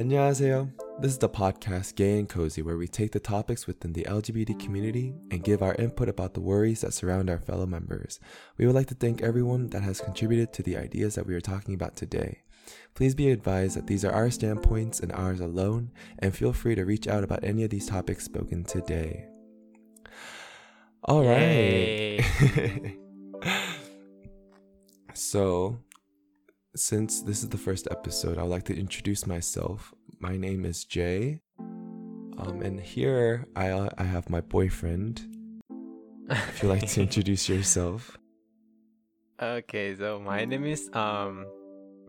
안녕하세요. This is the podcast Gay and Cozy, where we take the topics within the LGBT community and give our input about the worries that surround our fellow members. We would like to thank everyone that has contributed to the ideas that we are talking about today. Please be advised that these are our standpoints and ours alone, and feel free to reach out about any of these topics spoken today. All right. so, since this is the first episode, I would like to introduce myself. My name is Jay. Um, and here I I have my boyfriend. If you'd like to introduce yourself. Okay, so my name is um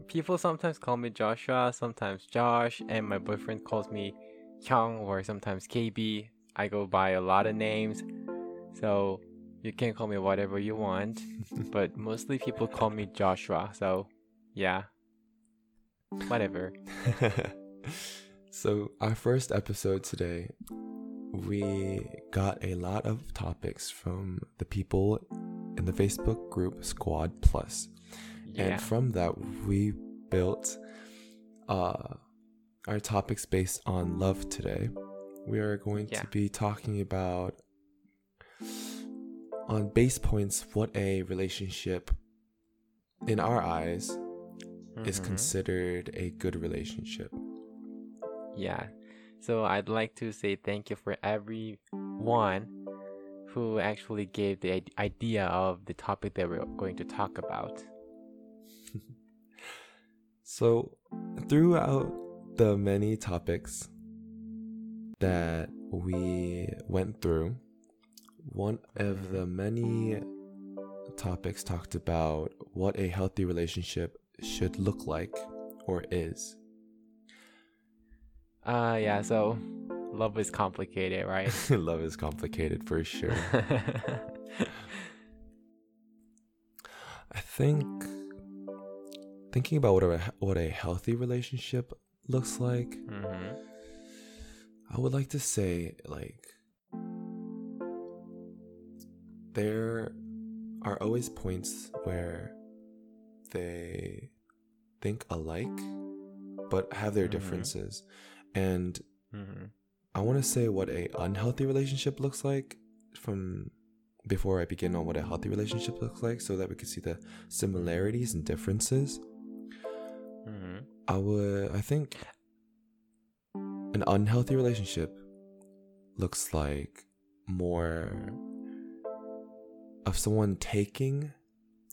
people sometimes call me Joshua, sometimes Josh, and my boyfriend calls me Hyung or sometimes KB. I go by a lot of names. So you can call me whatever you want, but mostly people call me Joshua. So yeah. Whatever. so, our first episode today, we got a lot of topics from the people in the Facebook group Squad Plus. Yeah. And from that, we built uh, our topics based on love today. We are going Yeah. to be talking about, on base points, what a relationship, in our eyes, is Mhm. considered a good relationship. Yeah. So I'd like to say thank you for everyone who actually gave the idea of the topic that we're going to talk about. So, throughout the many topics that we went through, one of the many topics talked about what a healthy relationship should look like or is. Uh yeah, so love is complicated, right? Love is complicated for sure. I think thinking about what a what a healthy relationship looks like, hmm I would like to say like there are always points where they think alike but have their Mhm. differences. And hmm I want to say what a unhealthy relationship looks like from before I begin on what a healthy relationship looks like so that we can see the similarities and differences. hmm I would I think an unhealthy relationship looks like more of someone taking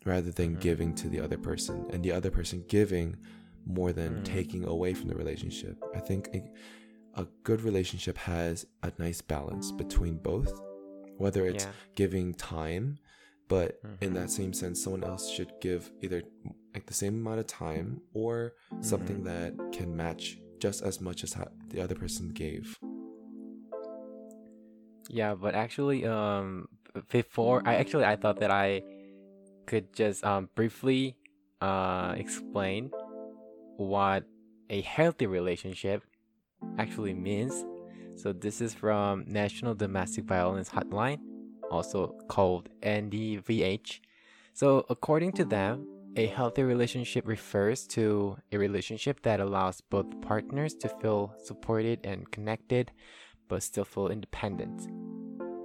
rather than Mhm. giving to the other person and the other person giving more than Mhm. taking away from the relationship. I think a, a good relationship has a nice balance between both, whether it's Yeah. giving time, but in Mhm. that same sense, someone else should give either like the same amount of time or something Mhm. that can match just as much as the other person gave. Yeah, but actually, um, before I actually I thought that I could just um briefly uh explain what a healthy relationship actually means. So this is from National Domestic Violence Hotline, also called NDVH. So according to them, a healthy relationship refers to a relationship that allows both partners to feel supported and connected, but still feel independent.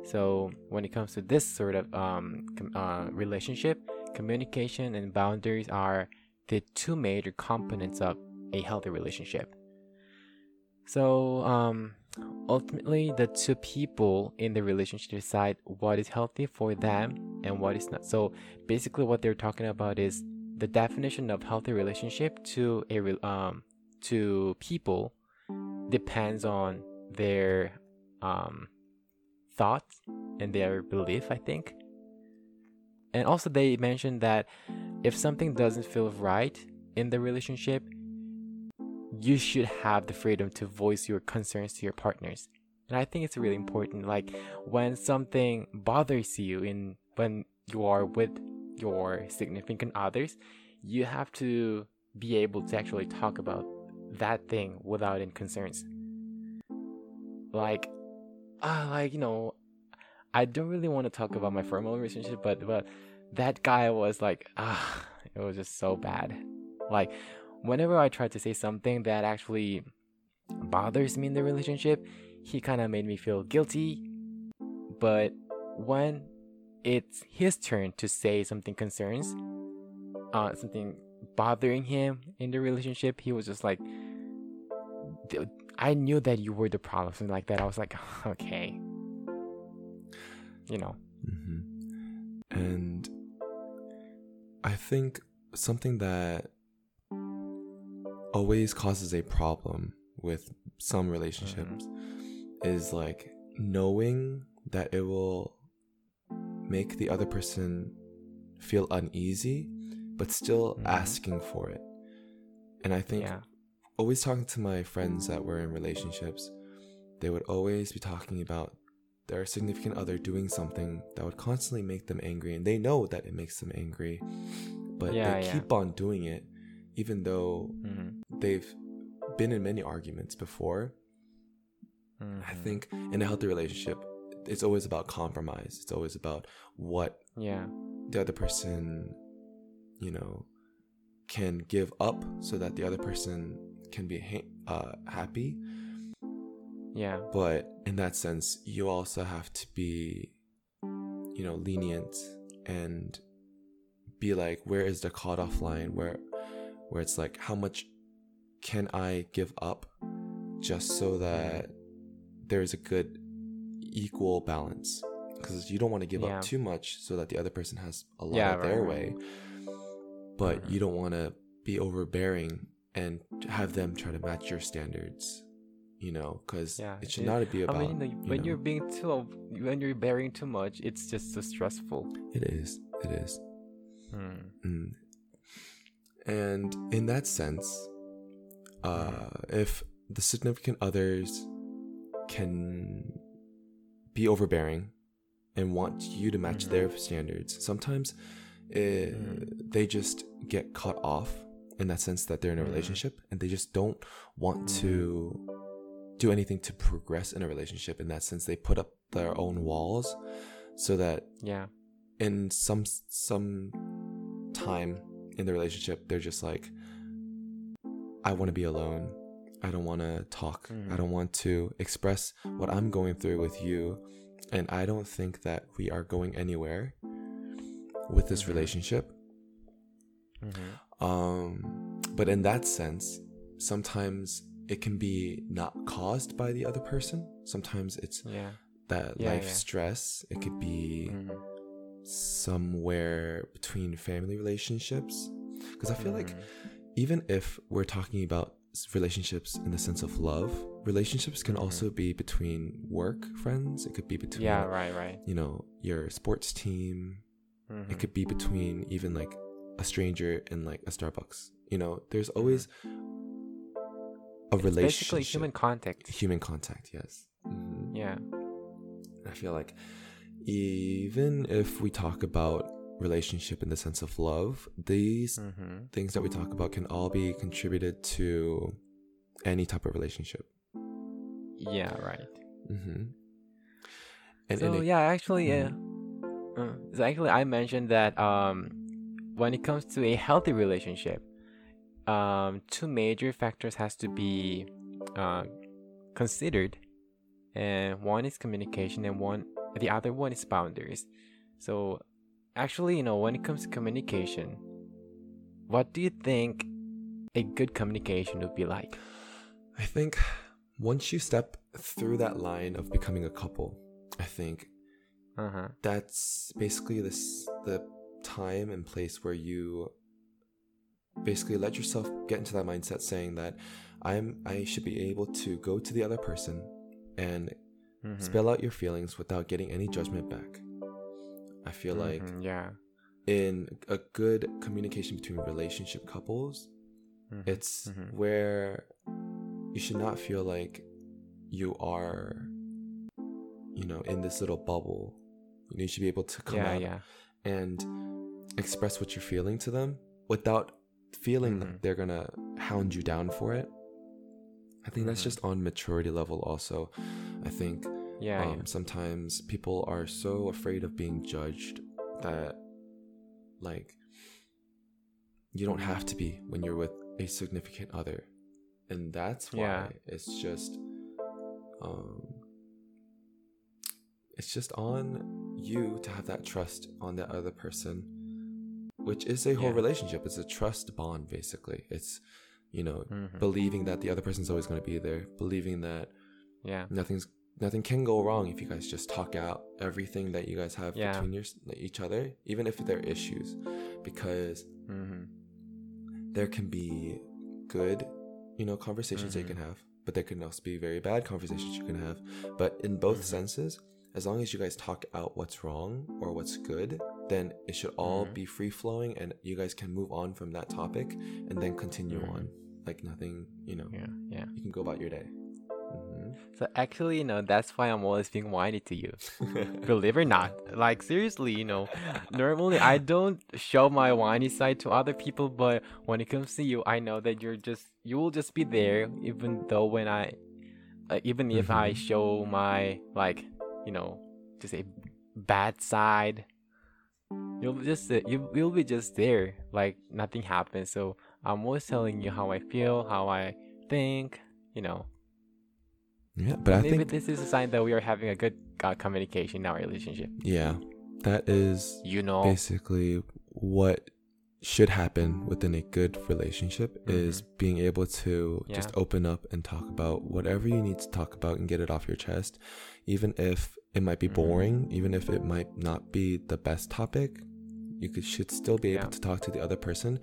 So when it comes to this sort of um, uh, relationship, communication and boundaries are the two major components of a healthy relationship. So um, ultimately, the two people in the relationship decide what is healthy for them and what is not. So basically, what they're talking about is the definition of healthy relationship to a um, to people depends on their um, thoughts and their belief, I think. And also, they mentioned that if something doesn't feel right in the relationship, you should have the freedom to voice your concerns to your partners. And I think it's really important. Like when something bothers you in when you are with your significant others, you have to be able to actually talk about that thing without any concerns. Like, uh, like you know, I don't really want to talk about my formal relationship, but but that guy was like, ah, it was just so bad. Like, whenever I tried to say something that actually bothers me in the relationship, he kind of made me feel guilty. But when it's his turn to say something concerns, uh, something bothering him in the relationship, he was just like, I knew that you were the problem, something like that. I was like, okay, you know. Mm-hmm. And I think something that always causes a problem with some relationships mm-hmm. is like knowing that it will make the other person feel uneasy but still mm-hmm. asking for it and i think yeah. always talking to my friends that were in relationships they would always be talking about their significant other doing something that would constantly make them angry and they know that it makes them angry but yeah, they yeah. keep on doing it even though mm-hmm. they've been in many arguments before. Mm-hmm. I think in a healthy relationship, it's always about compromise. It's always about what yeah the other person, you know, can give up so that the other person can be ha- uh, happy. Yeah. But in that sense, you also have to be, you know, lenient and be like, where is the cutoff line? Where where it's like how much can I give up just so that there's a good equal balance because you don't want to give yeah. up too much so that the other person has a lot yeah, of their right, way but mm-hmm. you don't want to be overbearing and have them try to match your standards you know because yeah, it should it, not be about I mean, you when know, you're being too when you're bearing too much it's just so stressful it is it is mm. Mm. And in that sense, uh, if the significant others can be overbearing and want you to match mm-hmm. their standards, sometimes it, mm. they just get cut off in that sense that they're in a mm. relationship and they just don't want to do anything to progress in a relationship in that sense they put up their own walls so that yeah in some some time in the relationship, they're just like, I want to be alone. I don't want to talk. Mm. I don't want to express what I'm going through with you. And I don't think that we are going anywhere with this mm-hmm. relationship. Mm-hmm. Um, but in that sense, sometimes it can be not caused by the other person. Sometimes it's yeah. that yeah, life yeah. stress. It could be. Mm-hmm somewhere between family relationships because i feel mm. like even if we're talking about relationships in the sense of love relationships can mm. also be between work friends it could be between yeah right right you know your sports team mm-hmm. it could be between even like a stranger in like a starbucks you know there's mm-hmm. always a it's relationship basically human contact human contact yes mm-hmm. yeah i feel like even if we talk about relationship in the sense of love, these mm-hmm. things that we talk about can all be contributed to any type of relationship. Yeah, right. Mm-hmm. And, so it, yeah, actually, yeah. Uh, uh, so actually, I mentioned that um, when it comes to a healthy relationship, um, two major factors has to be uh, considered, and one is communication, and one the other one is boundaries. So, actually, you know, when it comes to communication, what do you think a good communication would be like? I think once you step through that line of becoming a couple, I think uh-huh. that's basically this the time and place where you basically let yourself get into that mindset saying that I'm I should be able to go to the other person and mm-hmm. spell out your feelings without getting any judgment back. I feel mm-hmm, like yeah. In a good communication between relationship couples, mm-hmm. it's mm-hmm. where you should not feel like you are you know in this little bubble. You should be able to come yeah, out yeah. and express what you're feeling to them without feeling mm-hmm. they're gonna hound you down for it. I think that's mm-hmm. just on maturity level also. I think yeah, um, yeah, sometimes people are so afraid of being judged that like you don't have to be when you're with a significant other. and that's why Yeah. it's just um it's just on you to have that trust on the other person which is a whole Yeah. relationship it's a trust bond basically it's you know Mhm. believing that the other person's always going to be there believing that Yeah. nothing's nothing can go wrong if you guys just talk out everything that you guys have Yeah. between your, each other even if there are issues because hmm there can be good you know conversations that you can have but there can also be very bad conversations you can have but in both Mhm. senses as long as you guys talk out what's wrong or what's good then it should all Mhm. be free flowing and you guys can move on from that topic and then continue Mhm. on like nothing you know Yeah. Yeah. you can go about your day Mhm. So actually, you know, that's why I'm always being whiny to you. Believe it or not. Like seriously, you know, normally I don't show my whiny side to other people, but when it comes to you, I know that you're just you will just be there, even though when I, uh, even if I Mhm. show my like, you know, just a bad side, you'll just uh, you you'll be just there, like nothing happened. So I'm always telling you how I feel, how I think, you know. yeah but i Maybe think this is a sign that we are having a good uh, communication in our relationship. yeah that is You know, basically what should happen within a good relationship is being able to just Mm-hmm. Open up and talk about whatever you need to talk about and get it off your chest even if it might be Mhm. boring even if it might not be the best topic you could should still be able Yeah. to talk to the other person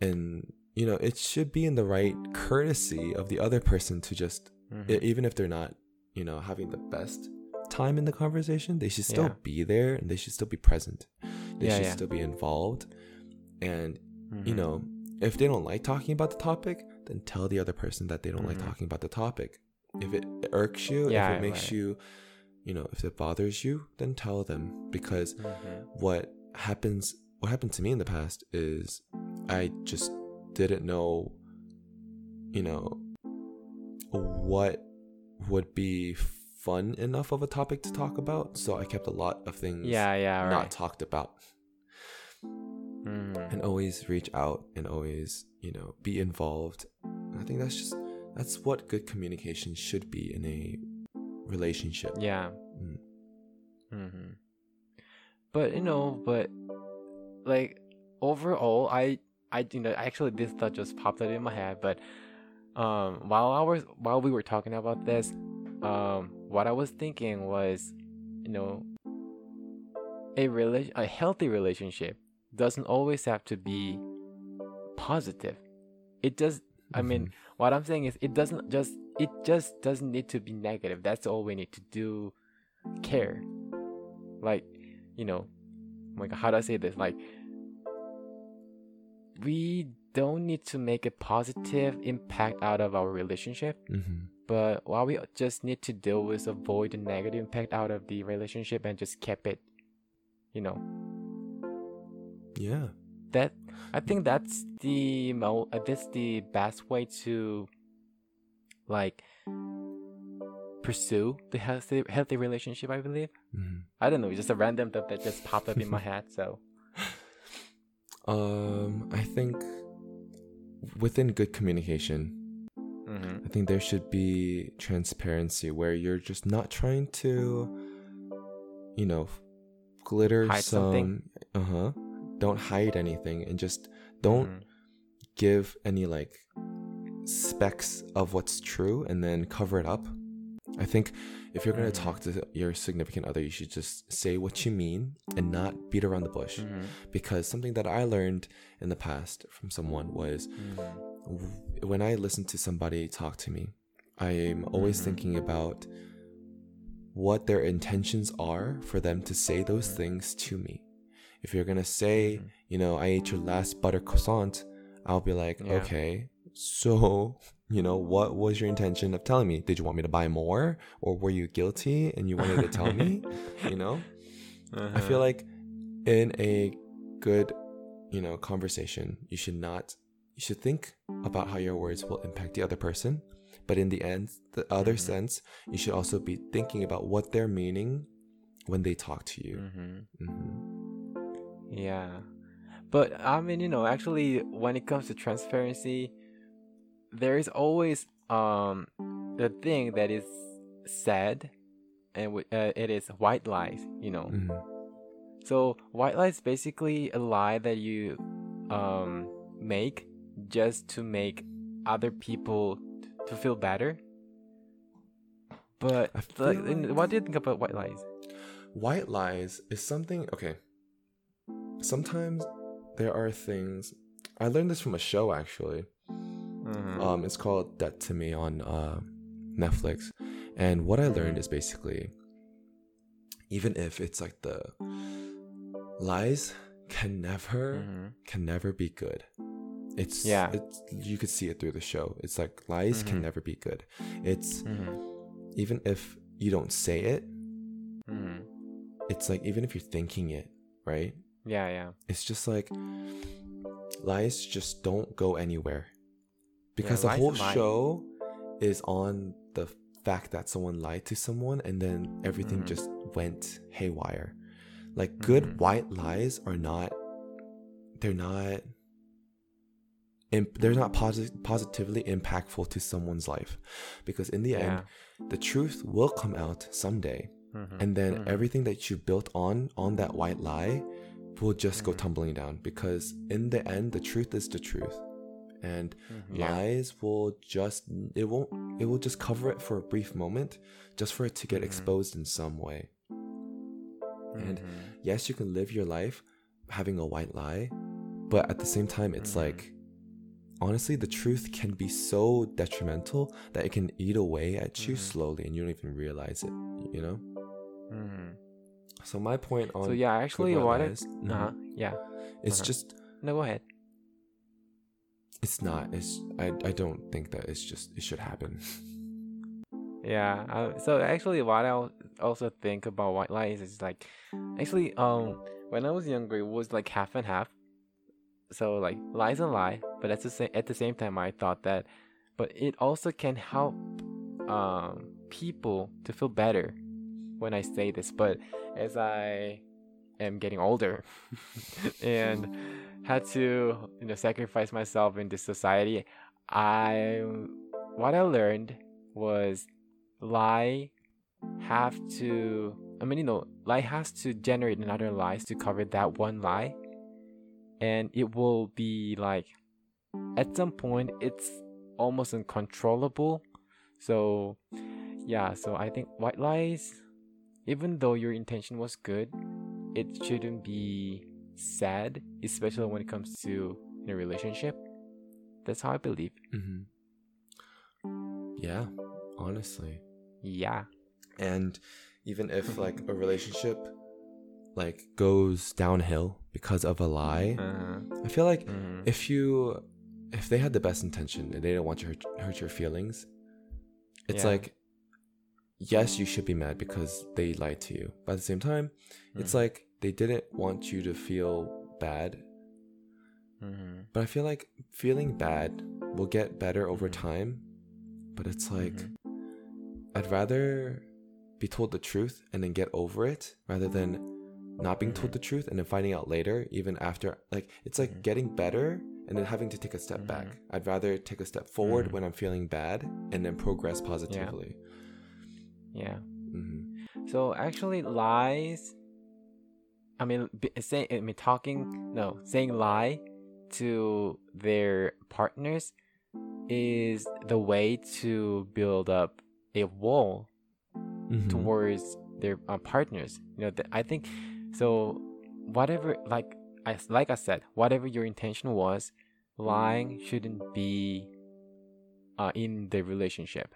and you know it should be in the right courtesy of the other person to just Mhm. e- even if they're not you know having the best time in the conversation they should still Yeah. be there and they should still be present they Yeah, should still be involved and you Mhm. know if they don't like talking about the topic then tell the other person that they don't like Mhm. talking about the topic if it irks you if it makes right. you you know if it bothers you then tell them because Mhm. what happens what happened to me in the past is i just didn't know you know what would be fun enough of a topic to talk about so i kept a lot of things yeah, yeah, not right. talked about Mhm. and always reach out and always you know be involved i think that's just that's what good communication should be in a relationship Yeah. Mm. hmm But you know, but like overall, I I you know actually this thought just popped up in my head. But um, while I was while we were talking about this, um, what I was thinking was, you know, a rela- a healthy relationship doesn't always have to be positive. It does. I mean, what I'm saying is, it doesn't just it just doesn't need to be negative. That's all we need to do. Care, like, you know, like how do I say this? Like, we don't need to make a positive impact out of our relationship, Mhm. but what we just need to do is avoid the negative impact out of the relationship and just keep it, you know, yeah that I think that's the mo uh, that's the best way to like pursue the healthy healthy relationship. I believe. Mhm. I don't know, it's just a random thought that just popped up in my head. So um i think within good communication mhm. I think there should be transparency where you're just not trying to, you know, glitter Hide some. something? Uh huh. Don't hide anything and just don't Mhm. give any like specks of what's true and then cover it up. I think if you're going to talk to your significant other, you should just say what you mean and not beat around the bush. Mhm. Because something that I learned in the past from someone was Mhm. when I listen to somebody talk to me, I'm always Mhm. thinking about what their intentions are for them to say those things to me. If you're gonna say, Mhm. you know, I ate your last butter croissant, I'll be like, Yeah. okay, so, you know, what was your intention of telling me? Did you want me to buy more? Or were you guilty and you wanted to tell me? You know? I feel Uh-huh. like in a good, you know, conversation, you should not you should think about how your words will impact the other person, but in the end, the other Mhm. sense, you should also be thinking about what they're meaning when they talk to you. Mhm. hmm Yeah. But I mean, you know, actually, when it comes to transparency, there is always um the thing that is said, and w- uh, it is white lies. You know. Mhm. So white lies basically a lie that you um make just to make other people t- to feel better. But like, like- what do you think about white lies? White lies is something okay. Sometimes there are things I learned this from a show actually. Um, it's called Dead to Me on uh, Netflix, and what I learned is basically, even if it's like the lies can never Mhm. can never be good. It's Yeah. It's you could see it through the show. It's like lies can Mhm. never be good. It's Mhm. even if you don't say it, Mhm. it's like even if you're thinking it, right? Yeah, yeah. It's just like lies just don't go anywhere. Because the whole show is on the fact that someone lied to someone and then everything Mhm. just went haywire. Like good Mhm. white lies are not they're not imp- they're not posi- positively impactful to someone's life because in the Yeah. end the truth will come out someday Mhm. and then Mhm. everything that you built on on that white lie will just go Mhm. tumbling down because in the end the truth is the truth and. Yeah. lies will just it won't it will just cover it for a brief moment just for it to get Mhm. exposed in some way and Mhm. yes you can live your life having a white lie but at the same time it's Mhm. like honestly the truth can be so detrimental that it can eat away at you Mhm. slowly and you don't even realize it you know Mhm. so my point on So yeah, actually, white what I lies, mhm. uh-huh. yeah. it's uh-huh. just No, go ahead. It's not it's I, I don't think that it's just it should happen Yeah. Uh, so actually, what I also think about white lies is like, actually, um, when I was younger, it was like half and half. So like lies and lie, but at the same at the same time, I thought that, but it also can help, um, people to feel better when I say this. But as I am getting older, and had to you know sacrifice myself in this society, I what I learned was lie have to I mean you know lie has to generate another lies to cover that one lie. And it will be like at some point it's almost uncontrollable. So yeah so I think white lies even though your intention was good it shouldn't be sad especially when it comes to in a relationship that's how I believe hmm yeah honestly yeah and even if like a relationship like goes downhill because of a lie uh-huh. i feel like Mhm. if you if they had the best intention and they didn't want to hurt, hurt your feelings it's Yeah. like yes you should be mad because they lied to you but at the same time it's Mhm. like they didn't want you to feel bad Mhm. but i feel like feeling bad will get better over Mhm. time but it's like Mhm. I'd rather be told the truth and then get over it rather than not being told Mhm. the truth and then finding out later, even after. Like, it's like Mhm. getting better and then having to take a step back. Mhm. I'd rather take a step forward when I'm feeling bad and then progress positively. yeah hmm So actually, lies. I mean, saying I mean talking no saying lie to their partners is the way to build up a wall Mm-hmm. towards their uh, partners. You know, th- I think so. Whatever, like I like I said, whatever your intention was, lying shouldn't be uh, in the relationship.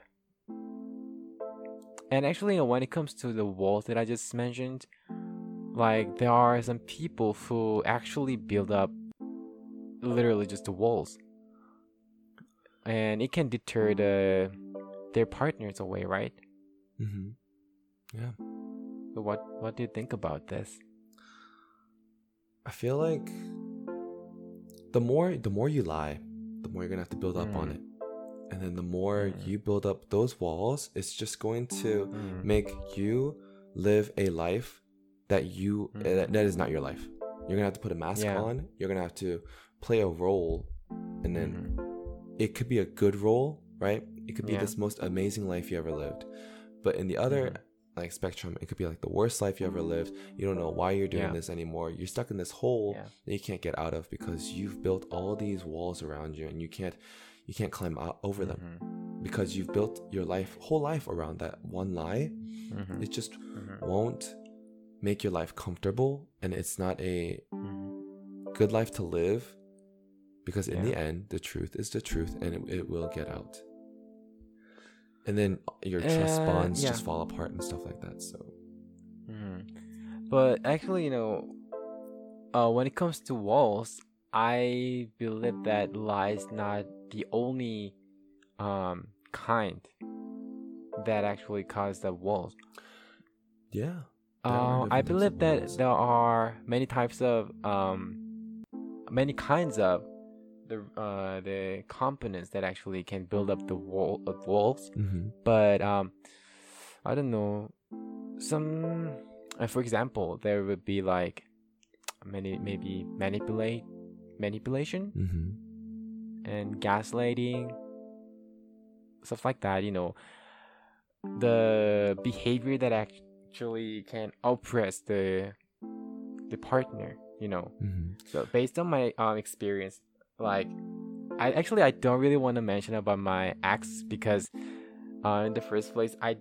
And actually, uh, when it comes to the walls that I just mentioned, like there are some people who actually build up literally just the walls, and it can deter the their partners away, right? Mm-hmm. Yeah. So what what do you think about this? I feel like the more the more you lie, the more you're gonna have to build up on Mm. it. And then the more Mm. you build up those walls, it's just going to Mm. make you live a life that you Mm. that, that is not your life. You're gonna have to put a mask Yeah. on. You're gonna have to play a role, and then Mhm. it could be a good role, right? It could be Yeah. this most amazing life you ever lived. But in the other Mhm. like spectrum, it could be like the worst life you ever lived. You don't know why you're doing Yeah. this anymore. You're stuck in this hole that you can't get out of because you've built all these walls around you and you can't you can't climb out over them Mhm. because you've built your life whole life around that one lie. Mhm. It just Mhm. won't make your life comfortable and it's not a good life to live because in the end the truth is the truth and it, it will get out and then your trust Uh, bonds yeah. just fall apart and stuff like that so Mhm. But actually, you know, uh, when it comes to walls, I believe that lies not the only um kind that actually cause the walls. yeah Uh, I different types of believe that there are many types of um, many kinds of the uh the components that actually can build up the wall of walls. mm-hmm. But um, I don't know. Some, uh, for example, there would be like many maybe manipulate manipulation Mm-hmm. and gaslighting stuff like that you know the behavior that actually can oppress the the partner you know Mm-hmm. so based on my um experience like i actually i don't really want to mention about my ex because uh in the first place i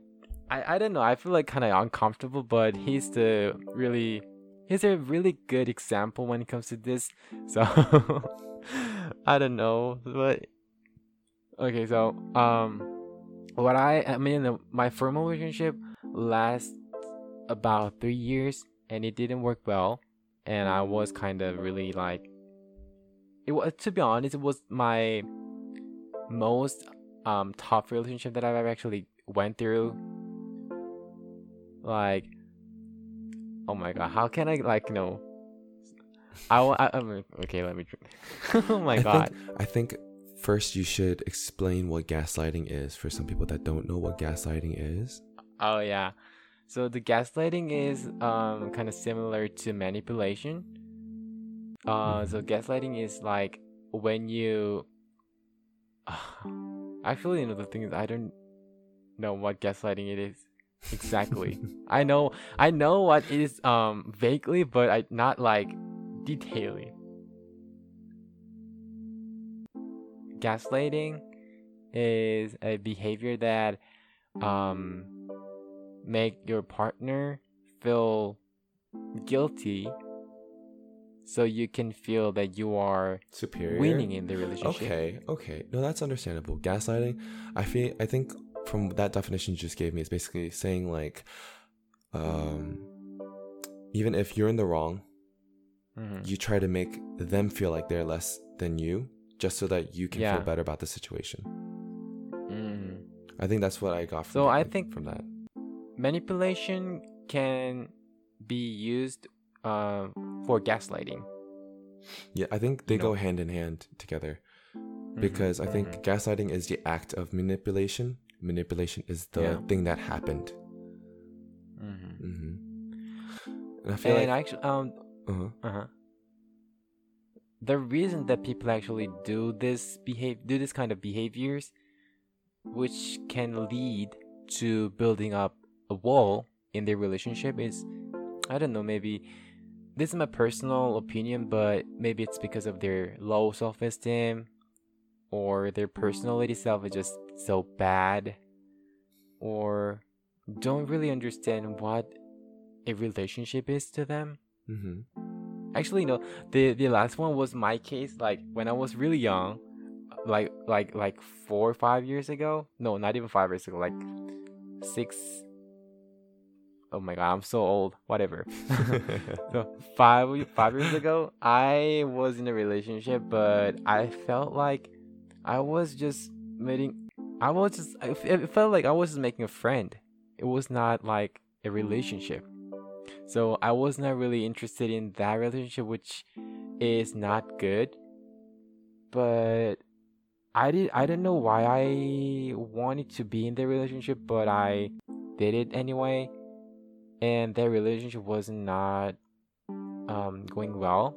i, I don't know i feel like kind of uncomfortable but he's the really he's a really good example when it comes to this so i don't know but okay so um what i i mean my formal relationship lasts about three years and it didn't work well. And i was kind of really like it was to be honest it was my most um tough relationship that i've ever actually went through. Like oh my god how can i like you know i, I, I mean, okay let me oh my I god. Think, I think first you should explain what gaslighting is for some people that don't know what gaslighting is. Oh yeah. So the gaslighting is um kind of similar to manipulation. Uh so gaslighting is like when you Actually, you know the thing is I don't know what gaslighting it is exactly. I know I know what it is um vaguely but I not like detailing. Gaslighting is a behavior that um make your partner feel guilty so you can feel that you are superior winning in the relationship. Okay, okay. No, that's understandable. Gaslighting, I feel I think from that definition you just gave me, it's basically saying like um even if you're in the wrong, Mhm. you try to make them feel like they're less than you just so that you can Yeah. feel better about the situation. Mhm. I think that's what I got from So that- I think- from that. Manipulation can be used uh, for gaslighting. Yeah, I think they You go hand in hand together Mhm, because I think mhm. gaslighting is the act of manipulation. Manipulation is the Yeah. thing that happened. Mhm. hmm And I feel And like actually, um, uh-huh. uh-huh. the reason that people actually do this behave do this kind of behaviors which can lead to building up a wall in their relationship is i don't know maybe this is my personal opinion but maybe it's because of their low self-esteem or their personality self is just so bad or don't really understand what a relationship is to them. Hmm actually no the the last one was my case like when i was really young like like like four or five years ago no not even five years ago like six oh my god i'm so old whatever. So five five years ago i was in a relationship but i felt like i was just meeting i was just it felt like i was just making a friend. It was not like a relationship. So i was not really interested in that relationship which is not good but i did i don't know why i wanted to be in the relationship but i did it anyway and their relationship was not um, going well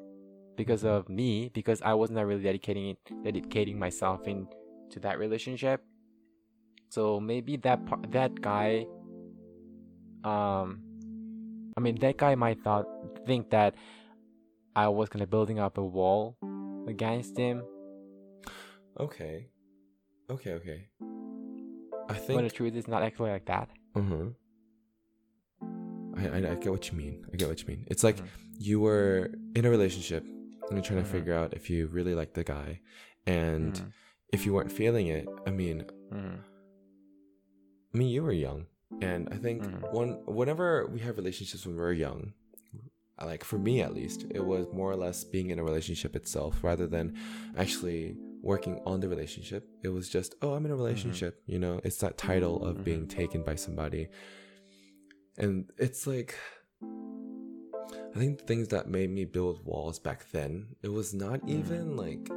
because of me because I was not really dedicating dedicating myself in to that relationship. So maybe that that guy um I mean that guy might thought think that I was kind of building up a wall against him. Okay. Okay, okay. I think When the truth is not actually like that. uh-huh. I, I I get what you mean. I get what you mean. It's like Mhm. you were in a relationship and you're trying to Mhm. figure out if you really like the guy and Mhm. if you weren't feeling it, I mean, Mhm. I mean, you were young, and I think Mhm. one whenever we have relationships when we're young, like for me at least, it was more or less being in a relationship itself rather than actually working on the relationship. It was just, oh, I'm in a relationship. You know, it's that title of being taken by somebody, and it's like. I think the things that made me build walls back then, it was not even like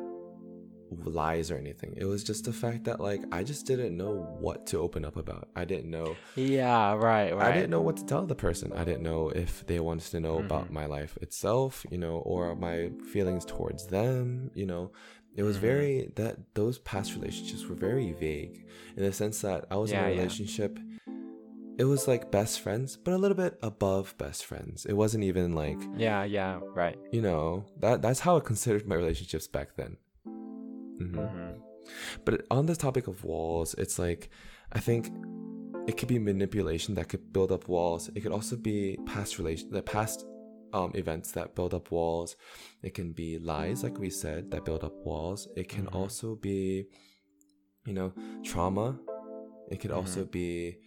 lies or anything. It was just the fact that like I just didn't know what to open up about. I didn't know Yeah, right, right. I didn't know what to tell the person. I didn't know if they wanted to know about Mhm. my life itself, you know, or my feelings towards them, you know. It was Mhm. very that those past relationships were very vague in the sense that I was Yeah, in a yeah. It was like best friends, but a little bit above best friends. It wasn't even like, Yeah, yeah, right. you know, that that's how I considered my relationships back then. Mhm. Mhm. But on this topic of walls, it's like I think it could be manipulation that could build up walls. It could also be past relation, the past um, events that build up walls. It can be lies, like we said, that build up walls. It can Mhm. also be, you know, trauma. It could also be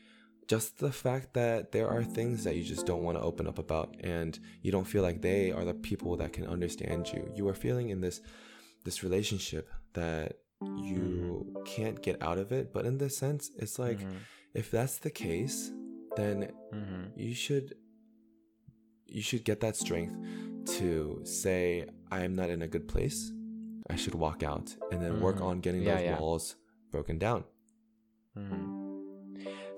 just the fact that there are things that you just don't want to open up about, and you don't feel like they are the people that can understand you. You are feeling in this this relationship that you can't get out of it. But in this sense, it's like Mhm. if that's the case, then Mhm. you should you should get that strength to say I am not in a good place. I should walk out and then work Mhm. on getting Yeah, those yeah. walls broken down.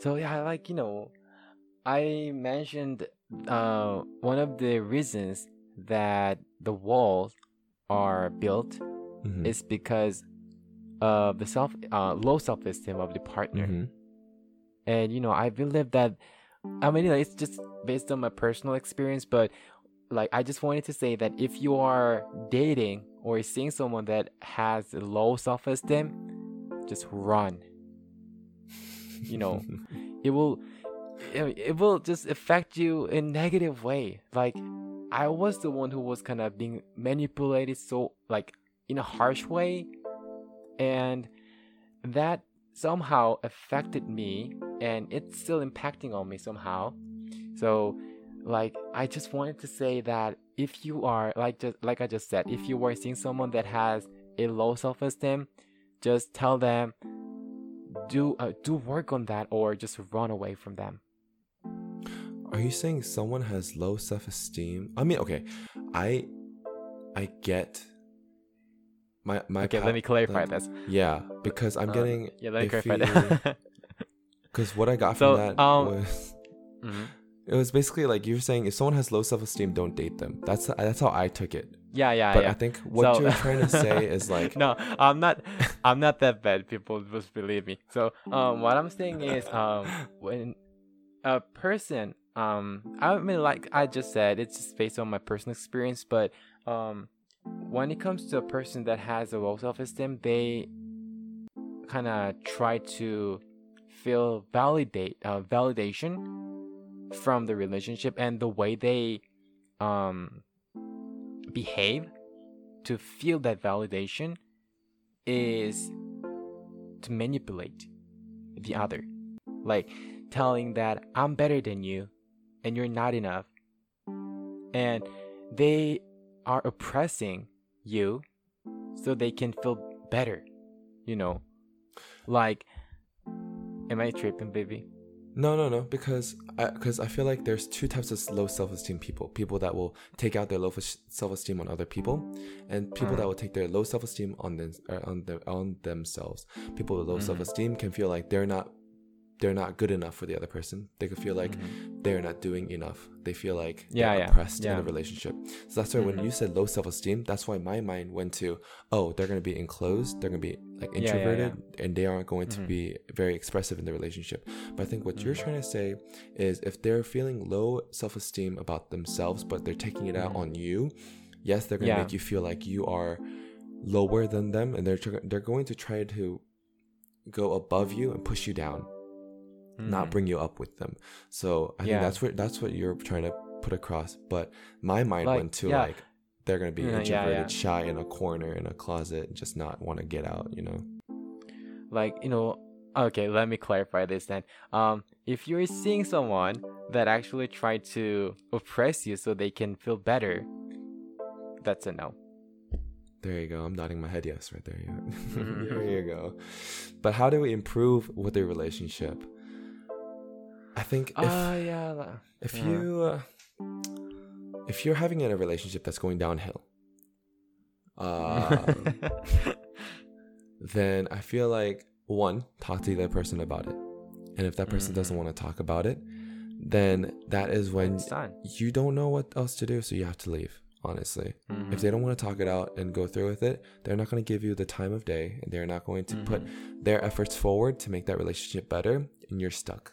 So yeah, like you know, I mentioned uh one of the reasons that the walls are built Mhm. is because of the self uh low self esteem of the partner. Mhm. And you know, I believe that I mean, it's just based on my personal experience, but like I just wanted to say that if you are dating or seeing someone that has low self-esteem, just run. You know, it will it, will just affect you in negative way. Like I was the one who was kind of being manipulated so like in a harsh way and that somehow affected me and it's still impacting on me somehow so like i just wanted to say that if you are like just like i just said if you are seeing someone that has a low self-esteem just tell them do uh, do work on that or just run away from them Are you saying someone has low self-esteem? I mean, okay, I I get my my okay pa- let me clarify like- this Yeah, because I'm Uh, getting yeah let me clarify that Because what I got So, from that um, was Mhm. it was basically like you're saying if someone has low self esteem, don't date them. That's that's how I took it. Yeah yeah But yeah. I think what So- you're trying to say is like no i'm not i'm not that bad people just believe me. So um what i'm saying is um when a person um i mean like i just said it's just based on my personal experience but um when it comes to a person that has a low self-esteem they kind of try to feel validate uh, validation from the relationship and the way they um behave to feel that validation is to manipulate the other. Like telling that i'm better than you and you're not enough. And they are oppressing you so they can feel better you know? Like am i tripping baby no no no because I because I feel like there's two types of low self esteem people. People that will take out their low self esteem on other people, and people that Mm. will take their low self esteem on them uh, on their on themselves. People with low Mhm. self esteem can feel like they're not they're not good enough for the other person. They could feel like Mhm. they're not doing enough. They feel like Yeah, they're yeah, oppressed in a relationship. So that's why when Mhm. you said low self esteem, that's why my mind went to, oh, they're gonna be enclosed, they're gonna be like Yeah, yeah, introverted, and they aren't going to Mhm. be very expressive in the relationship. But I think what you're Mhm. trying to say is if they're feeling low self esteem about themselves, but they're taking it out Mhm. on you, yes, they're gonna make you feel like you are lower than them, and they're tr- they're going to try to go above you and push you down not Mhm. bring you up with them. So I Yeah. think that's what that's what you're trying to put across. But my mind Like, went to yeah. like they're gonna be Yeah, yeah, introverted, yeah. shy in a corner in a closet, and just not want to get out. You know. like you know okay let me clarify this then um if you're seeing someone that actually tried to oppress you so they can feel better that's a no There you go. I'm nodding my head yes right there. Yeah. Mhm. there you go. But how do we improve with a relationship? I think if ah yeah if yeah. you uh, if you're having in a relationship that's going downhill, uh, then I feel like one, talk to the other person about it. And if that person doesn't Mhm. want to talk about it, then that is when you don't know what else to do, so you have to leave, honestly. If Mhm. they don't want to talk it out and go through with it, they're not going to give you the time of day and they're not going to put Mhm. their efforts forward to make that relationship better and you're stuck.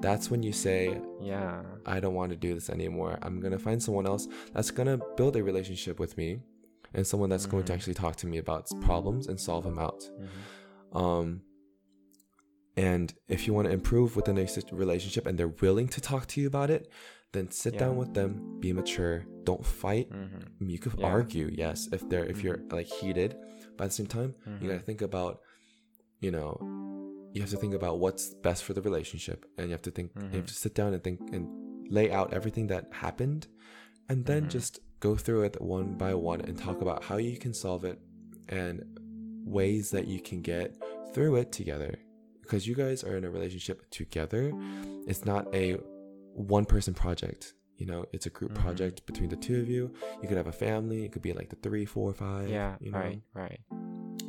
That's when you say, yeah I don't want to do this anymore. I'm going to find someone else that's going to build a relationship with me and someone that's going to Mhm. actually talk to me about problems and solve them out. Mhm. Um, and if you want to improve within a relationship and they're willing to talk to you about it, then sit Yeah. down with them, be mature, don't fight. Mhm. You could Yeah. argue, yes, if they're if you're like heated, but at the same time, you gotta think about, you know, you have to think about what's best for the relationship, and you have to think, you Mhm. have to sit down and think and lay out everything that happened, and then Mhm. just go through it one by one and talk about how you can solve it and ways that you can get through it together. Because you guys are in a relationship together, it's not a one person project. You know, it's a group Mhm. project between the two of you. You could have a family. It could be like the three, four, five. yeah you know, right right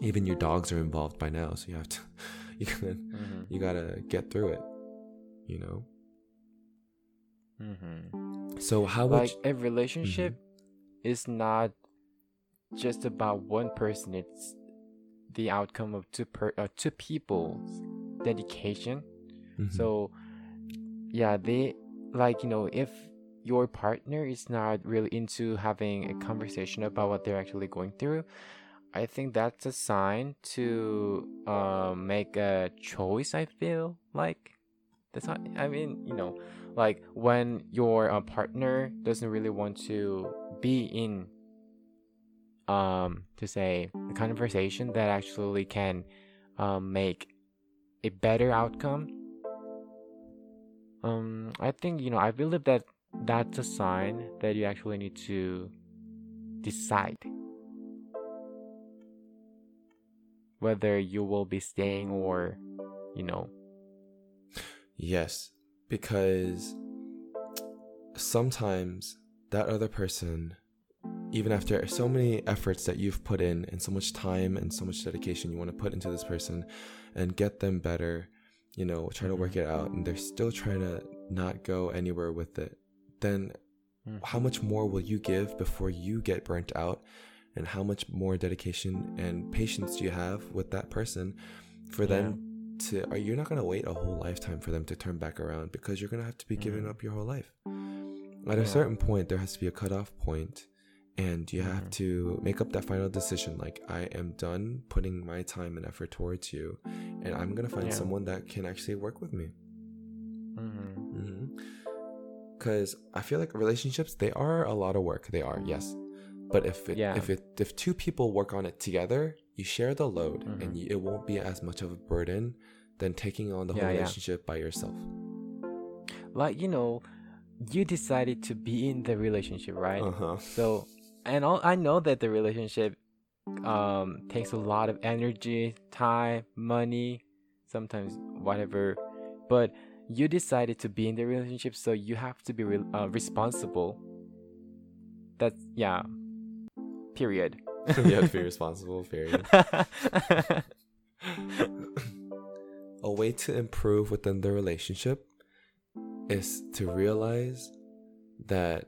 even your dogs are involved by now, so you have to, you gotta, Mhm. you gotta get through it. You know. Mhm. So how would like you, a relationship is not just about one person it's the outcome of two per uh, two people's dedication Mhm. so yeah they like you know if your partner is not really into having a conversation about what they're actually going through i think that's a sign to um, make a choice i feel like. That's not i mean you know like when your uh, partner doesn't really want to be in um to say a conversation that actually can um, make a better outcome. Um i think you know i believe that that's a sign that you actually need to decide whether you will be staying or you know Yes, because sometimes that other person, even after so many efforts that you've put in and so much time and so much dedication you want to put into this person and get them better, you know, try to work mm-hmm. it out, and they're still trying to not go anywhere with it, then mm-hmm. how much more will you give before you get burnt out? And how much more dedication and patience do you have with that person for them to are you're not going to wait a whole lifetime for them to turn back around? Because you're going to have to be giving Mhm. up your whole life. At a certain point there has to be a cutoff point and you have Mhm. to make up that final decision like i am done putting my time and effort towards you and i'm going to find Yeah. someone that can actually work with me. Because i feel like relationships they are a lot of work. They are yes but if it Yeah. if it if two people work on it together you share the load Mhm. and you, it won't be as much of a burden than taking on the Yeah, whole yeah. relationship by yourself like you know you decided to be in the relationship right uh-huh so and all, i know that the relationship um takes a lot of energy time money sometimes whatever but you decided to be in the relationship so you have to be re- uh, responsible that's yeah period you have to be responsible period a way to improve within the relationship is to realize that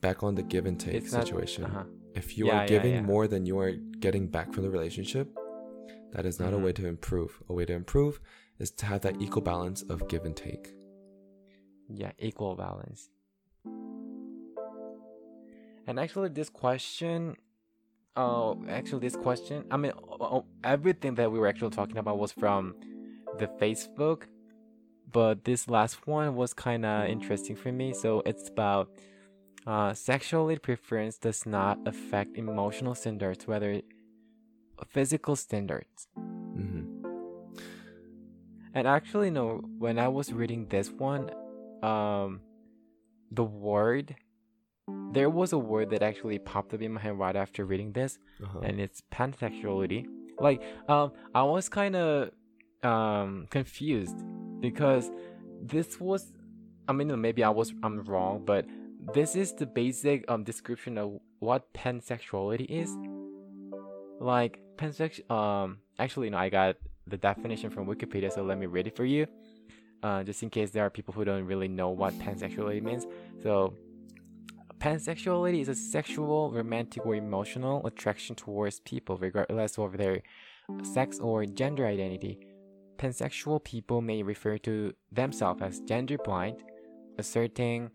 back on the give and take It's not- situation Uh-huh. if you Yeah, are giving yeah. more than you are getting back from the relationship that is not Mhm. a way to improve a way to improve is to have that equal balance of give and take Yeah, equal balance. And actually, this question, oh, actually, this question, I mean, everything that we were actually talking about was from the Facebook, but this last one was kind of interesting for me. So it's about uh, sexuality preference does not affect emotional standards, whether physical standards. hmm And actually, no, when I was reading this one, um, the word, there was a word that actually popped up in my head right after reading this, uh-huh. and it's pansexuality. Like, um, I was kind of um confused because this was, I mean, maybe I was I'm wrong, but this is the basic um description of what pansexuality is. Like pansex, um, actually, no, I got the definition from Wikipedia, so let me read it for you. Uh, just in case there are people who don't really know what pansexuality means. So, pansexuality is a sexual, romantic, or emotional attraction towards people, regardless of their sex or gender identity. Pansexual people may refer to themselves as gender blind, asserting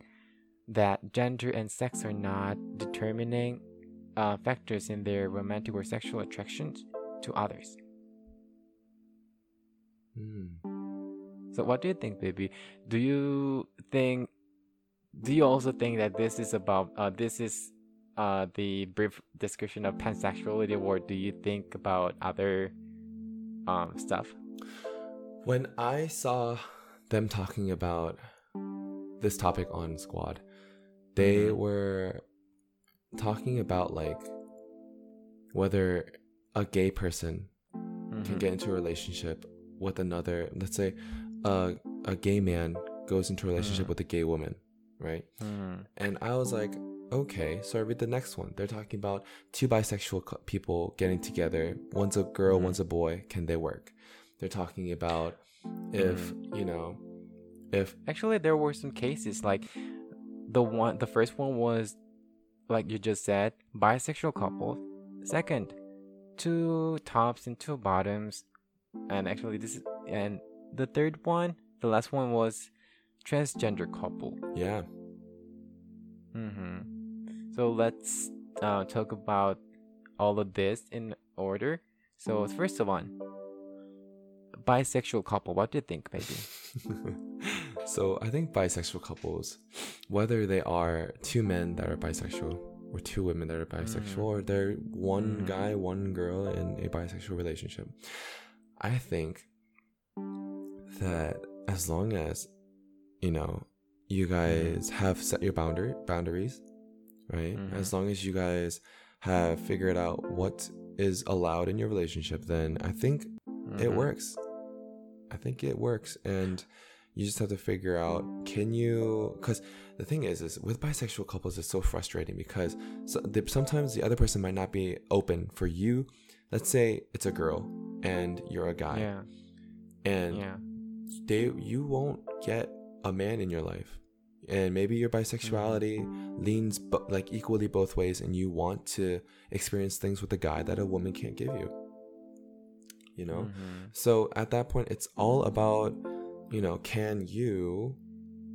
that gender and sex are not determining uh, factors in their romantic or sexual attractions to others. Mm. So what do you think, baby? Do you think do you also think that this is about uh this is uh the brief description of pansexuality or do you think about other um stuff? when i saw them talking about this topic on squad they Mhm. were talking about like whether a gay person can Mhm. get into a relationship with another let's say a, a gay man goes into a relationship Mhm. with a gay woman right? Mm, and i was like okay so i read the next one. They're talking about two bisexual people getting together. One's a girl Mhm. one's a boy. Can they work? They're talking about if you know if Actually, there were some cases like the one the first one was like you just said, bisexual couples. Second, two tops and two bottoms. And actually this is and the third one, the last one was transgender couple. yeah Mm-hmm. So let's uh, talk about all of this in order. So first of all, bisexual couple. What do you think, baby? so I think bisexual couples, whether they are two men that are bisexual or two women that are bisexual, Mhm. or they're one Mhm. guy, one girl in a bisexual relationship, I think that as long as you know you guys have set your boundary boundaries, right? Mhm. As long as you guys have figured out what is allowed in your relationship, then I think it Mhm. works. I think it works, and you just have to figure out can you? Because the thing is, is with bisexual couples, it's so frustrating because so, they, sometimes the other person might not be open for you. Let's say it's a girl and you're a guy, Yeah. and Yeah. they you won't get a man in your life and maybe your bisexuality leans like equally both ways and you want to experience things with a guy that a woman can't give you you know Mhm. so at that point it's all about you know can you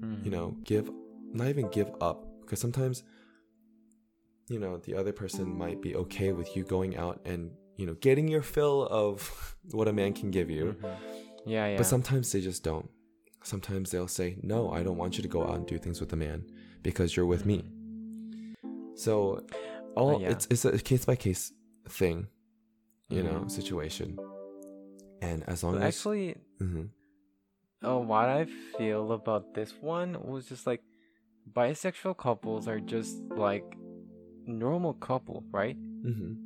Mhm. you know give not even give up because sometimes you know the other person might be okay with you going out and you know getting your fill of what a man can give you Mhm. Yeah, yeah. but sometimes they just don't. Sometimes they'll say, No, I don't want you to go out and do things with a man because you're with me. So all Uh, yeah. it's it's a case by case thing, you know, Mhm. situation. And as long But as actually, Mhm. uh, what I feel about this one was just like bisexual couples are just like normal couple, right? Mhm.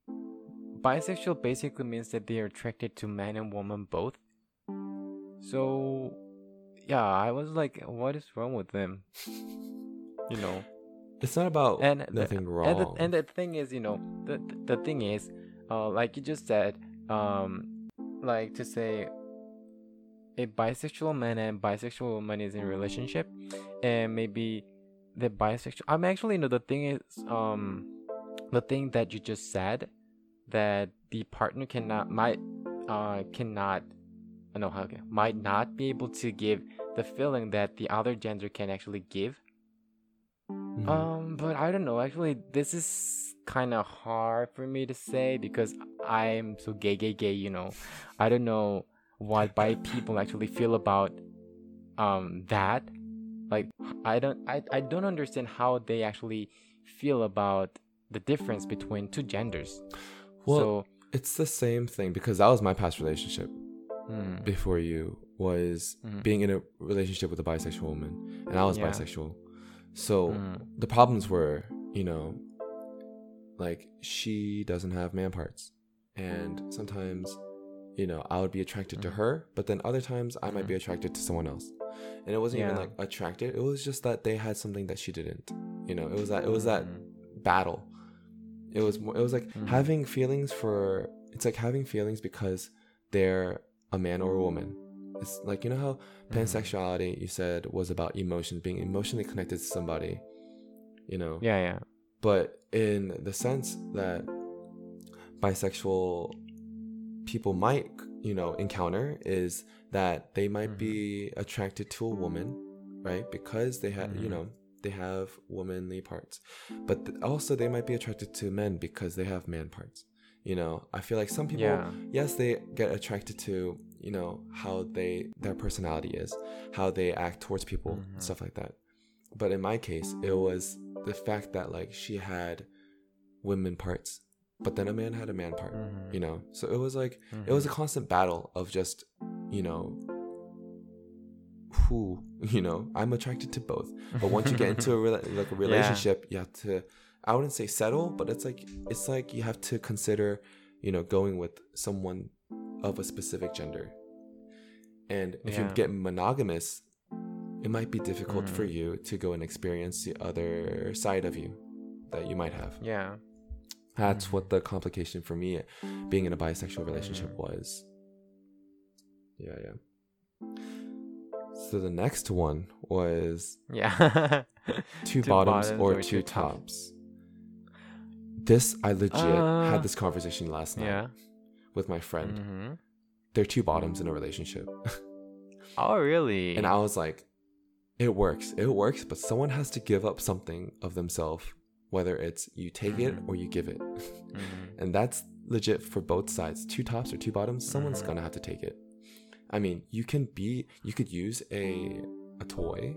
Bisexual basically means that they are attracted to man and woman both. So, yeah, I was like, what is wrong with them? You know, it's not about and the- nothing wrong. And the, and the thing is, you know, the the thing is, uh, like you just said, um, like to say, a bisexual man and bisexual woman is in a relationship, and maybe the bisexual. I'm actually no. The thing is, um, the thing that you just said, that the partner cannot might, uh, cannot, I know how might not be able to give the feeling that the other gender can actually give. Mhm. Um, but I don't know. Actually, this is kind of hard for me to say because I'm so gay, gay, gay. You know, I don't know what bi people actually feel about um that. Like, I don't, I, I don't understand how they actually feel about the difference between two genders. well, so, it's the same thing because that was my past relationship mm, before you was Mhm. being in a relationship with a bisexual woman, and I was Yeah. bisexual. So mm, the problems were, you know, like she doesn't have man parts, and sometimes, you know, I would be attracted to Mhm. her, but then other times I might be Mhm. attracted to someone else, and it wasn't even like attracted. It was just that they had something that she didn't. You know, it was that it was that mm, battle. It was it was like Mhm. having feelings for it's like having feelings because they're a man or a woman. It's like you know how mhm. pansexuality you said was about emotions being emotionally connected to somebody, you know. Yeah, yeah. But in the sense that bisexual people might, you know, encounter is that they might Mhm. be attracted to a woman, right? Because they have, you Mhm. know, they have womanly parts. But th- also they might be attracted to men because they have man parts. You know, I feel like some people Yeah. yes, they get attracted to, you know, how they their personality is, how they act towards people, Mhm. stuff like that. But in my case, it was the fact that like she had women parts, but then a man had a man part, Mhm. you know. So it was like it was a Mhm. constant battle of just, you know, who, you know, I'm attracted to both. But once you get into a rela- like a Yeah. relationship, you have to I wouldn't say settle, but it's like it's like you have to consider, you know, going with someone of a specific gender. And if you get monogamous, it might be difficult for Mm. you to go and experience the other side of you that you might have. yeah. That's Mhm. what the complication for me being in a bisexual relationship Mm. was. Yeah, yeah. So the next one was Yeah. two, Two bottoms, bottoms or, or two two tops. tops. This I legit Uh, had this conversation last night yeah. with my friend. hmm They're two bottoms in a relationship. Oh, really? and I was like, it works. It works, but someone has to give up something of themselves, whether it's you take it Mhm. or you give it. Mhm. and that's legit for both sides. Two tops or two bottoms, someone's Mhm. gonna have to take it. I mean, you can be you could use a a toy,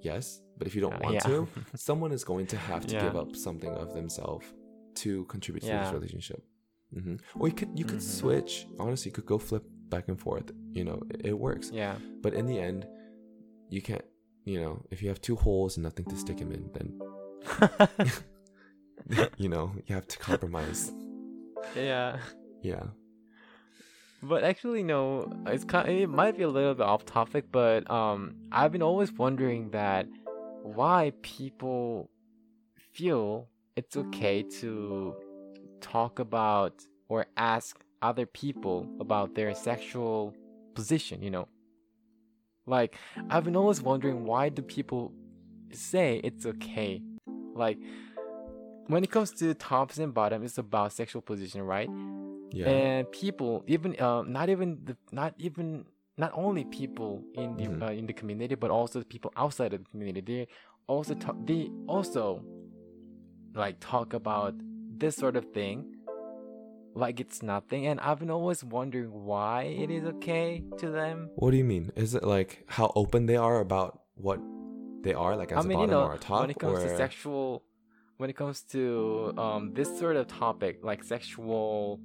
yes, but if you don't Uh, want yeah. to, someone is going to have to give up something of themselves to contribute to Yeah. this relationship. hmm Or you could you could Mhm. switch. Honestly, you could go flip back and forth. You know, it, it works. yeah. But in the end, you can't. You know, if you have two holes and nothing to stick them in, then you know you have to compromise. yeah. Yeah. But actually, no. It's kind. Of, It might be a little bit off topic, but um, I've been always wondering that why people feel it's okay to talk about or ask other people about their sexual position. You know, like I've been always wondering why do people say it's okay? Like when it comes to tops and bottoms, it's about sexual position, right? Yeah. and people even um not even the not even not only people in the Mhm. uh, in the community but also the people outside of the community they also talk they also like talk about this sort of thing like it's nothing and i've been always wondering why it is okay to them What do you mean? Is it like how open they are about what they are, like as i a mean you bottom know or a top? when it comes or... to sexual when it comes to um this sort of topic like sexual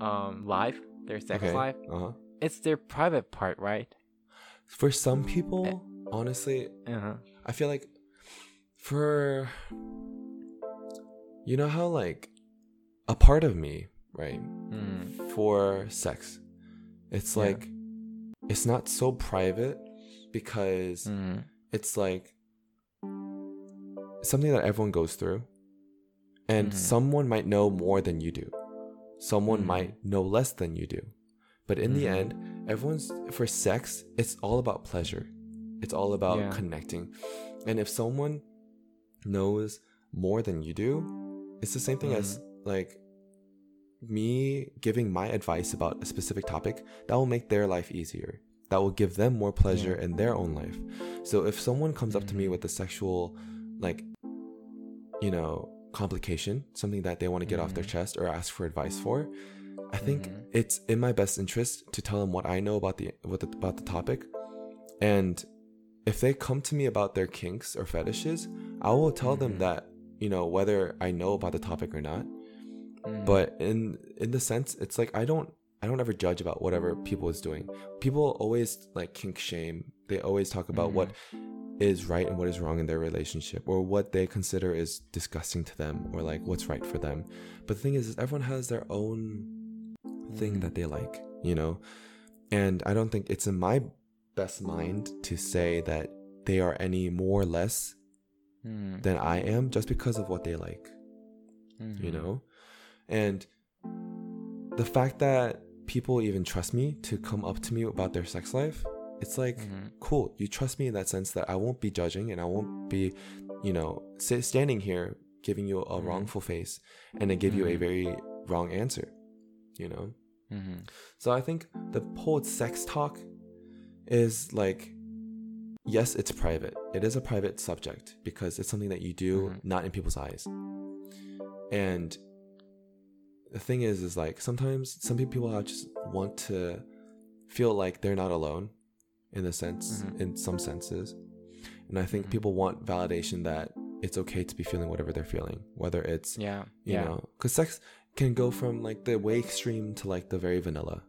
um life their sex okay. life Uh-huh. it's their private part right For some people, honestly, uh-huh I feel like for you know how like a part of me, right, Mm. for sex, it's Yeah. like it's not so private because Mm. it's like something that everyone goes through and Mhm. someone might know more than you do someone Mhm. might know less than you do but in the Mhm. end everyone's for sex, it's all about pleasure. It's all about Yeah. connecting. And if someone knows more than you do, it's the same thing as Mm-hmm. like me giving my advice about a specific topic that will make their life easier. That will give them more pleasure in their own life. So if someone comes up to me Mhm. with a sexual like you know, complication, something that they want to get off their Mhm. chest or ask for advice for, I think Mhm. it's in my best interest to tell them what I know about the, what the about the topic. And if they come to me about their kinks or fetishes, I will tell them Mhm. that, you know, whether I know about the topic or not. Mhm. But in in the sense, it's like I don't I don't ever judge about whatever people is doing. People always like kink shame. They always talk about what is right and what is wrong in their relationship or what they consider is disgusting to them or like what's right for them. But the thing is, is everyone has their own thing Mhm. that they like, you know? And I don't think it's in my best mind to say that they are any more or less Mhm. than I am just because of what they like, you Mhm. know? And the fact that people even trust me to come up to me about their sex life, it's like, Mhm. cool. You trust me in that sense that I won't be judging and I won't be, you know, sit, standing here giving you a Mhm. wrongful face and then give you a Mhm. very wrong answer, you know? Mhm. So I think the whole sex talk is like, yes, it's private. It is a private subject because it's something that you do Mhm. not in people's eyes. And the thing is, is like sometimes some people just want to feel like they're not alone in the sense, Mhm. in some senses. And I think Mhm. people want validation that it's okay to be feeling whatever they're feeling, whether it's Yeah. you yeah. know because sex can go from like the way extreme to like the very vanilla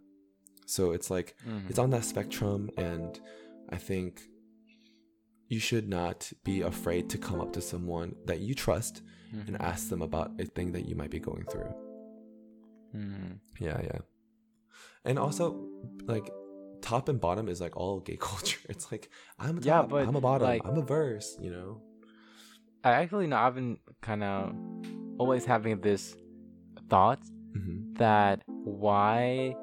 so it's like Mhm. it's on that spectrum and i think you should not be afraid to come up to someone that you trust and Mhm. ask them about a thing that you might be going through. Mhm. yeah yeah. And also like top and bottom is like all gay culture. It's like i'm a top Yeah, but, i'm a bottom like- i'm a verse you know? I actually know I've been kind of always having this thought hmm that why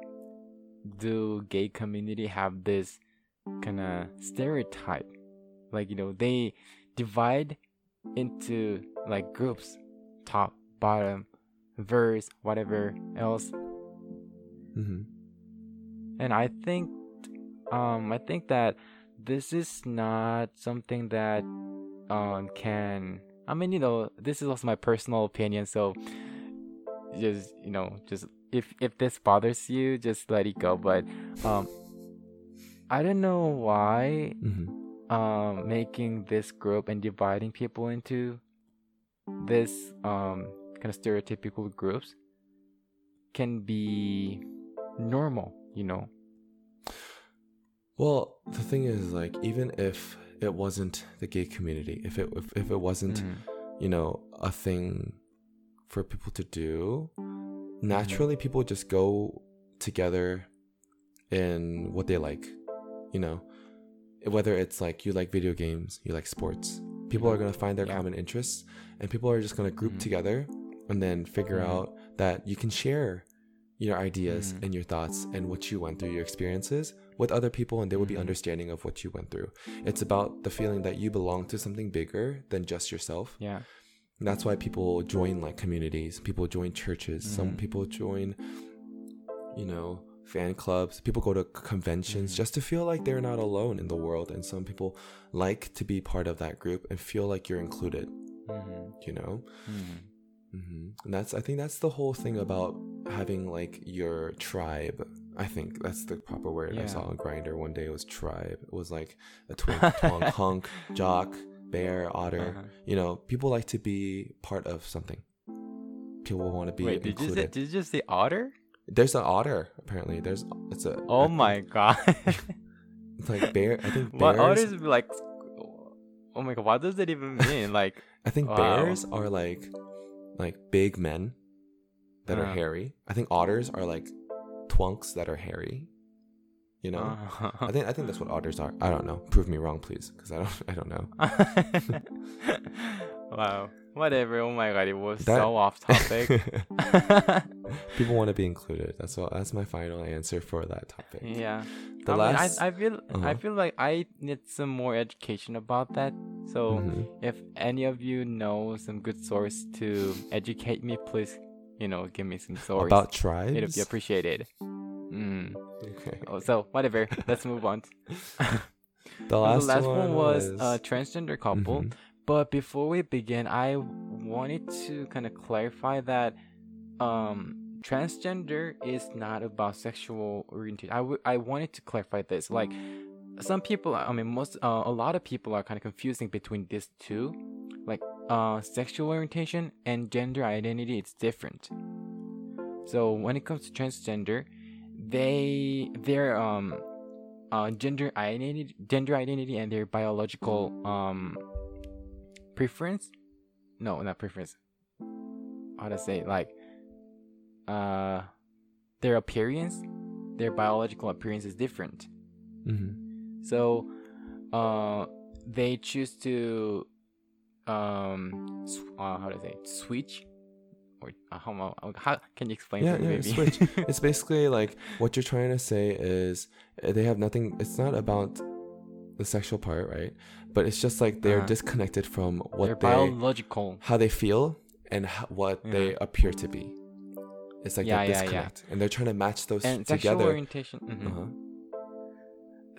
do gay community have this kind of stereotype like you know they divide into like groups top bottom verse whatever else. Hmm and i think um i think that this is not something that um can i mean you know this is also my personal opinion so just you know just if if this bothers you just let it go but um i don't know why hmm um making this group and dividing people into this um kind of stereotypical groups can be normal you know? Well, the thing is, like, even if it wasn't the gay community, if it if, if it wasn't, Mhm. you know, a thing for people to do, naturally people just go together in what they like, you know, whether it's like you like video games, you like sports, people are gonna find their Yeah. common interests, and people are just gonna group Mhm. together and then figure Mhm. out that you can share your ideas Mhm. and your thoughts and what you went through, your experiences with other people, and they will be understanding of what you went through. It's about the feeling that you belong to something bigger than just yourself. yeah And that's why people join like communities, people join churches, some people join, you know, fan clubs, people go to conventions Mhm. just to feel like they're not alone in the world. And some people like to be part of that group and feel like you're included, hmm you know? hmm hmm And that's, I think that's the whole thing about having like your tribe. I think that's the proper word I saw on Grindr one day. It was tribe. It was like a twink, twonk, hunk, jock, bear, otter Uh-huh. you know, people like to be part of something. People want to be Wait, did you, say, included. did you just say otter? There's an otter apparently. There's it's a Oh I think my god. It's like bear. I think what otters like? Oh my god, what does that even mean? Like, I think Wow. bears are like like big men that are Uh-huh. hairy. I think otters are like twunks that are hairy. You know. uh, I think I think that's what otters are. I don't know. Prove me wrong, please, because I don't I don't know. wow. Whatever. Oh my god, it was That- so off topic. People want to be included. That's all. That's my final answer for that topic. yeah. The I last. mean, I, I feel I Uh-huh. feel like I need some more education about that. So Mhm. if any of you know some good source to educate me, please, you know, give me some source. About tribes. It'd be appreciated. Mm. Okay. Oh, so whatever. Let's move on. The last, the last one, was a was- transgender couple. Mhm. But before we begin, I wanted to kind of clarify that um, transgender is not about sexual orientation. I, w- I wanted to clarify this. Like, some people, I mean, most, uh, a lot of people are kind of confusing between these two. Like, uh, sexual orientation and gender identity, it's different. So when it comes to transgender, they their um uh gender identity gender identity and their biological um preference no not preference how to say like uh their appearance their biological appearance is different Mhm. so uh they choose to um uh, how to say switch or uh, how, how can you explain Yeah, yeah, maybe? switch. It's basically like what you're trying to say is uh, they have nothing. It's not about the sexual part, right? But it's just like they're Uh-huh. disconnected from what they, biological how they feel, and ho- what they appear to be. It's like Yeah, they yeah, yeah. disconnect, and they're trying to match those and sexual together. orientation mhm. Uh-huh.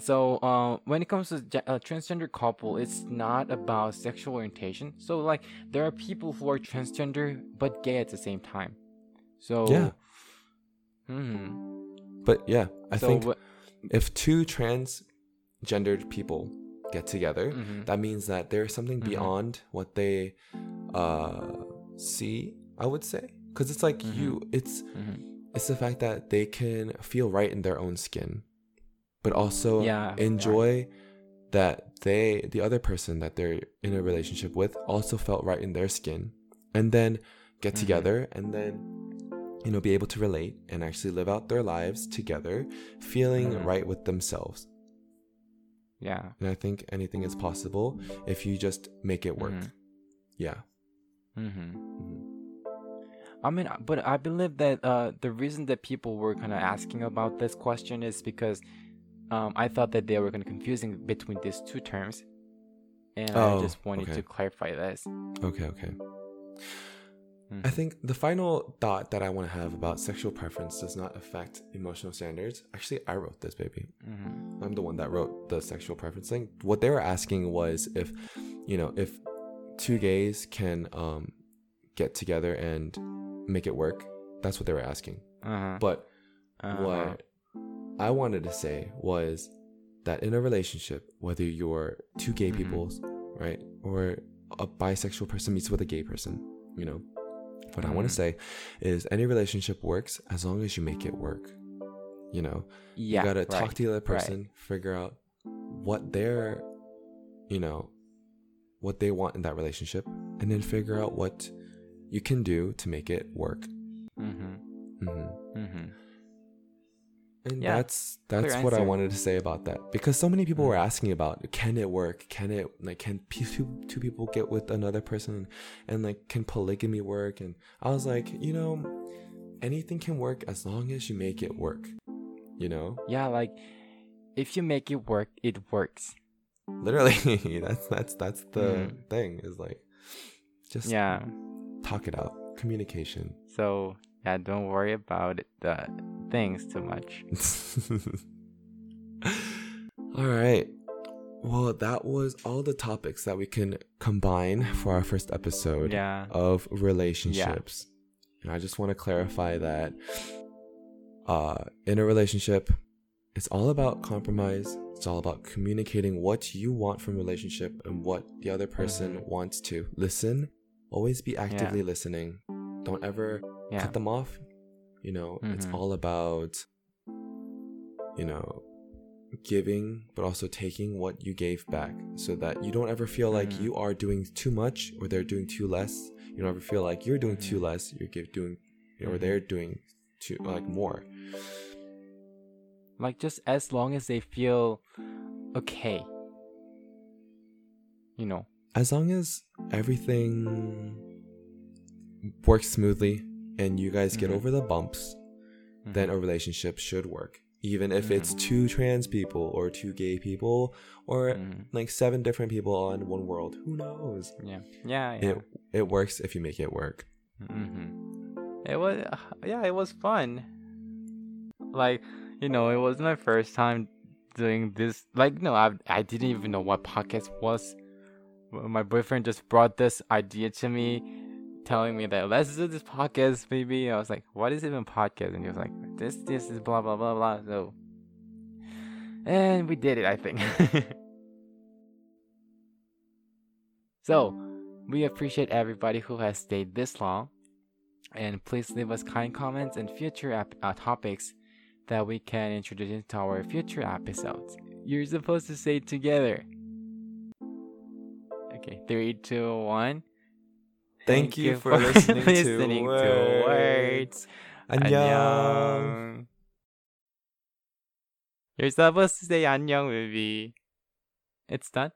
so uh, when it comes to a transgender couple it's not about sexual orientation so like there are people who are transgender but gay at the same time so Yeah. hmm But yeah, I so think if two transgendered people get together, mhm. that means that there's something Mhm. beyond what they uh see i would say because it's like Mhm. you it's Mhm. it's the fact that they can feel right in their own skin but also Yeah, enjoy that they the other person that they're in a relationship with also felt right in their skin and then get Mhm. together and then you know be able to relate and actually live out their lives together feeling Mhm. right with themselves yeah and i think anything is possible if you just make it work Mhm. yeah hmm Mhm. I mean, but I believe that uh, the reason that people were kind of asking about this question is because um, I thought that they were kind of confusing between these two terms, and I Oh, just wanted okay. to clarify this. Okay, okay. Mhm. I think the final thought that I want to have about sexual preference does not affect emotional standards. Actually, I wrote this, baby. Mhm. I'm the one that wrote the sexual preference thing. What they were asking was if, you know, if two gays can um, get together and make it work. That's what they were asking. Uh-huh. But Uh-huh. what I wanted to say was that in a relationship, whether you're two gay Mhm. peoples, right, or a bisexual person meets with a gay person, you know, what I want to say is any relationship works as long as you make it work. You know, Yeah, you gotta right. talk to the other right. person, figure out what their, you know, what they want in that relationship, and then figure out what you can do to make it work. Mm-hmm. hmm Mm-hmm. And Yeah, that's that's what I wanted to say about that because so many people Mm. were asking about can it work? Can it like can two, two people get with another person and like can polygamy work? And I was like, you know, anything can work as long as you make it work. You know, Yeah, like if you make it work, it works. literally, that's that's that's the Mhm. thing is like just Yeah. talk it out, communication. So yeah, don't worry about the things too much. all right. Well, that was all the topics that we can combine for our first episode Yeah. of relationships. Yeah. And I just want to clarify that uh, in a relationship, it's all about compromise. It's all about communicating what you want from a relationship and what the other person Mhm. wants to. Listen. Always be actively listening. Don't ever Yeah. cut them off. You know, it's Mhm. all about, you know, giving, but also taking what you gave back so that you don't ever feel like Mhm. you are doing too much or they're doing too less. You don't ever feel like you're doing too Mhm. less, you're give, doing, or Mhm. they're doing too, like more. Like just as long as they feel okay. You know. as long as everything works smoothly and you guys get Mhm. over the bumps, then Mhm. a relationship should work. Even if it's Mhm. two trans people or two gay people or Mhm. like seven different people on one world, who knows? yeah, yeah, yeah. It it works if you make it work. hmm It was, yeah, it was fun. Like, you know, it was my first time doing this. Like, no, I I didn't even know what podcast was. My boyfriend just brought this idea to me, telling me that let's do this podcast, baby. I was like, what is even podcast? And he was like, this, this is blah blah blah blah. So, and we did it, I think. so, we appreciate everybody who has stayed this long and please leave us kind comments and future ap- uh, topics that we can introduce into our future episodes. You're supposed to say together. Okay, three, two, one. Thank you for listening to listening to Words. words. 안녕. 안녕. You're supposed to say 안녕, baby. It's done.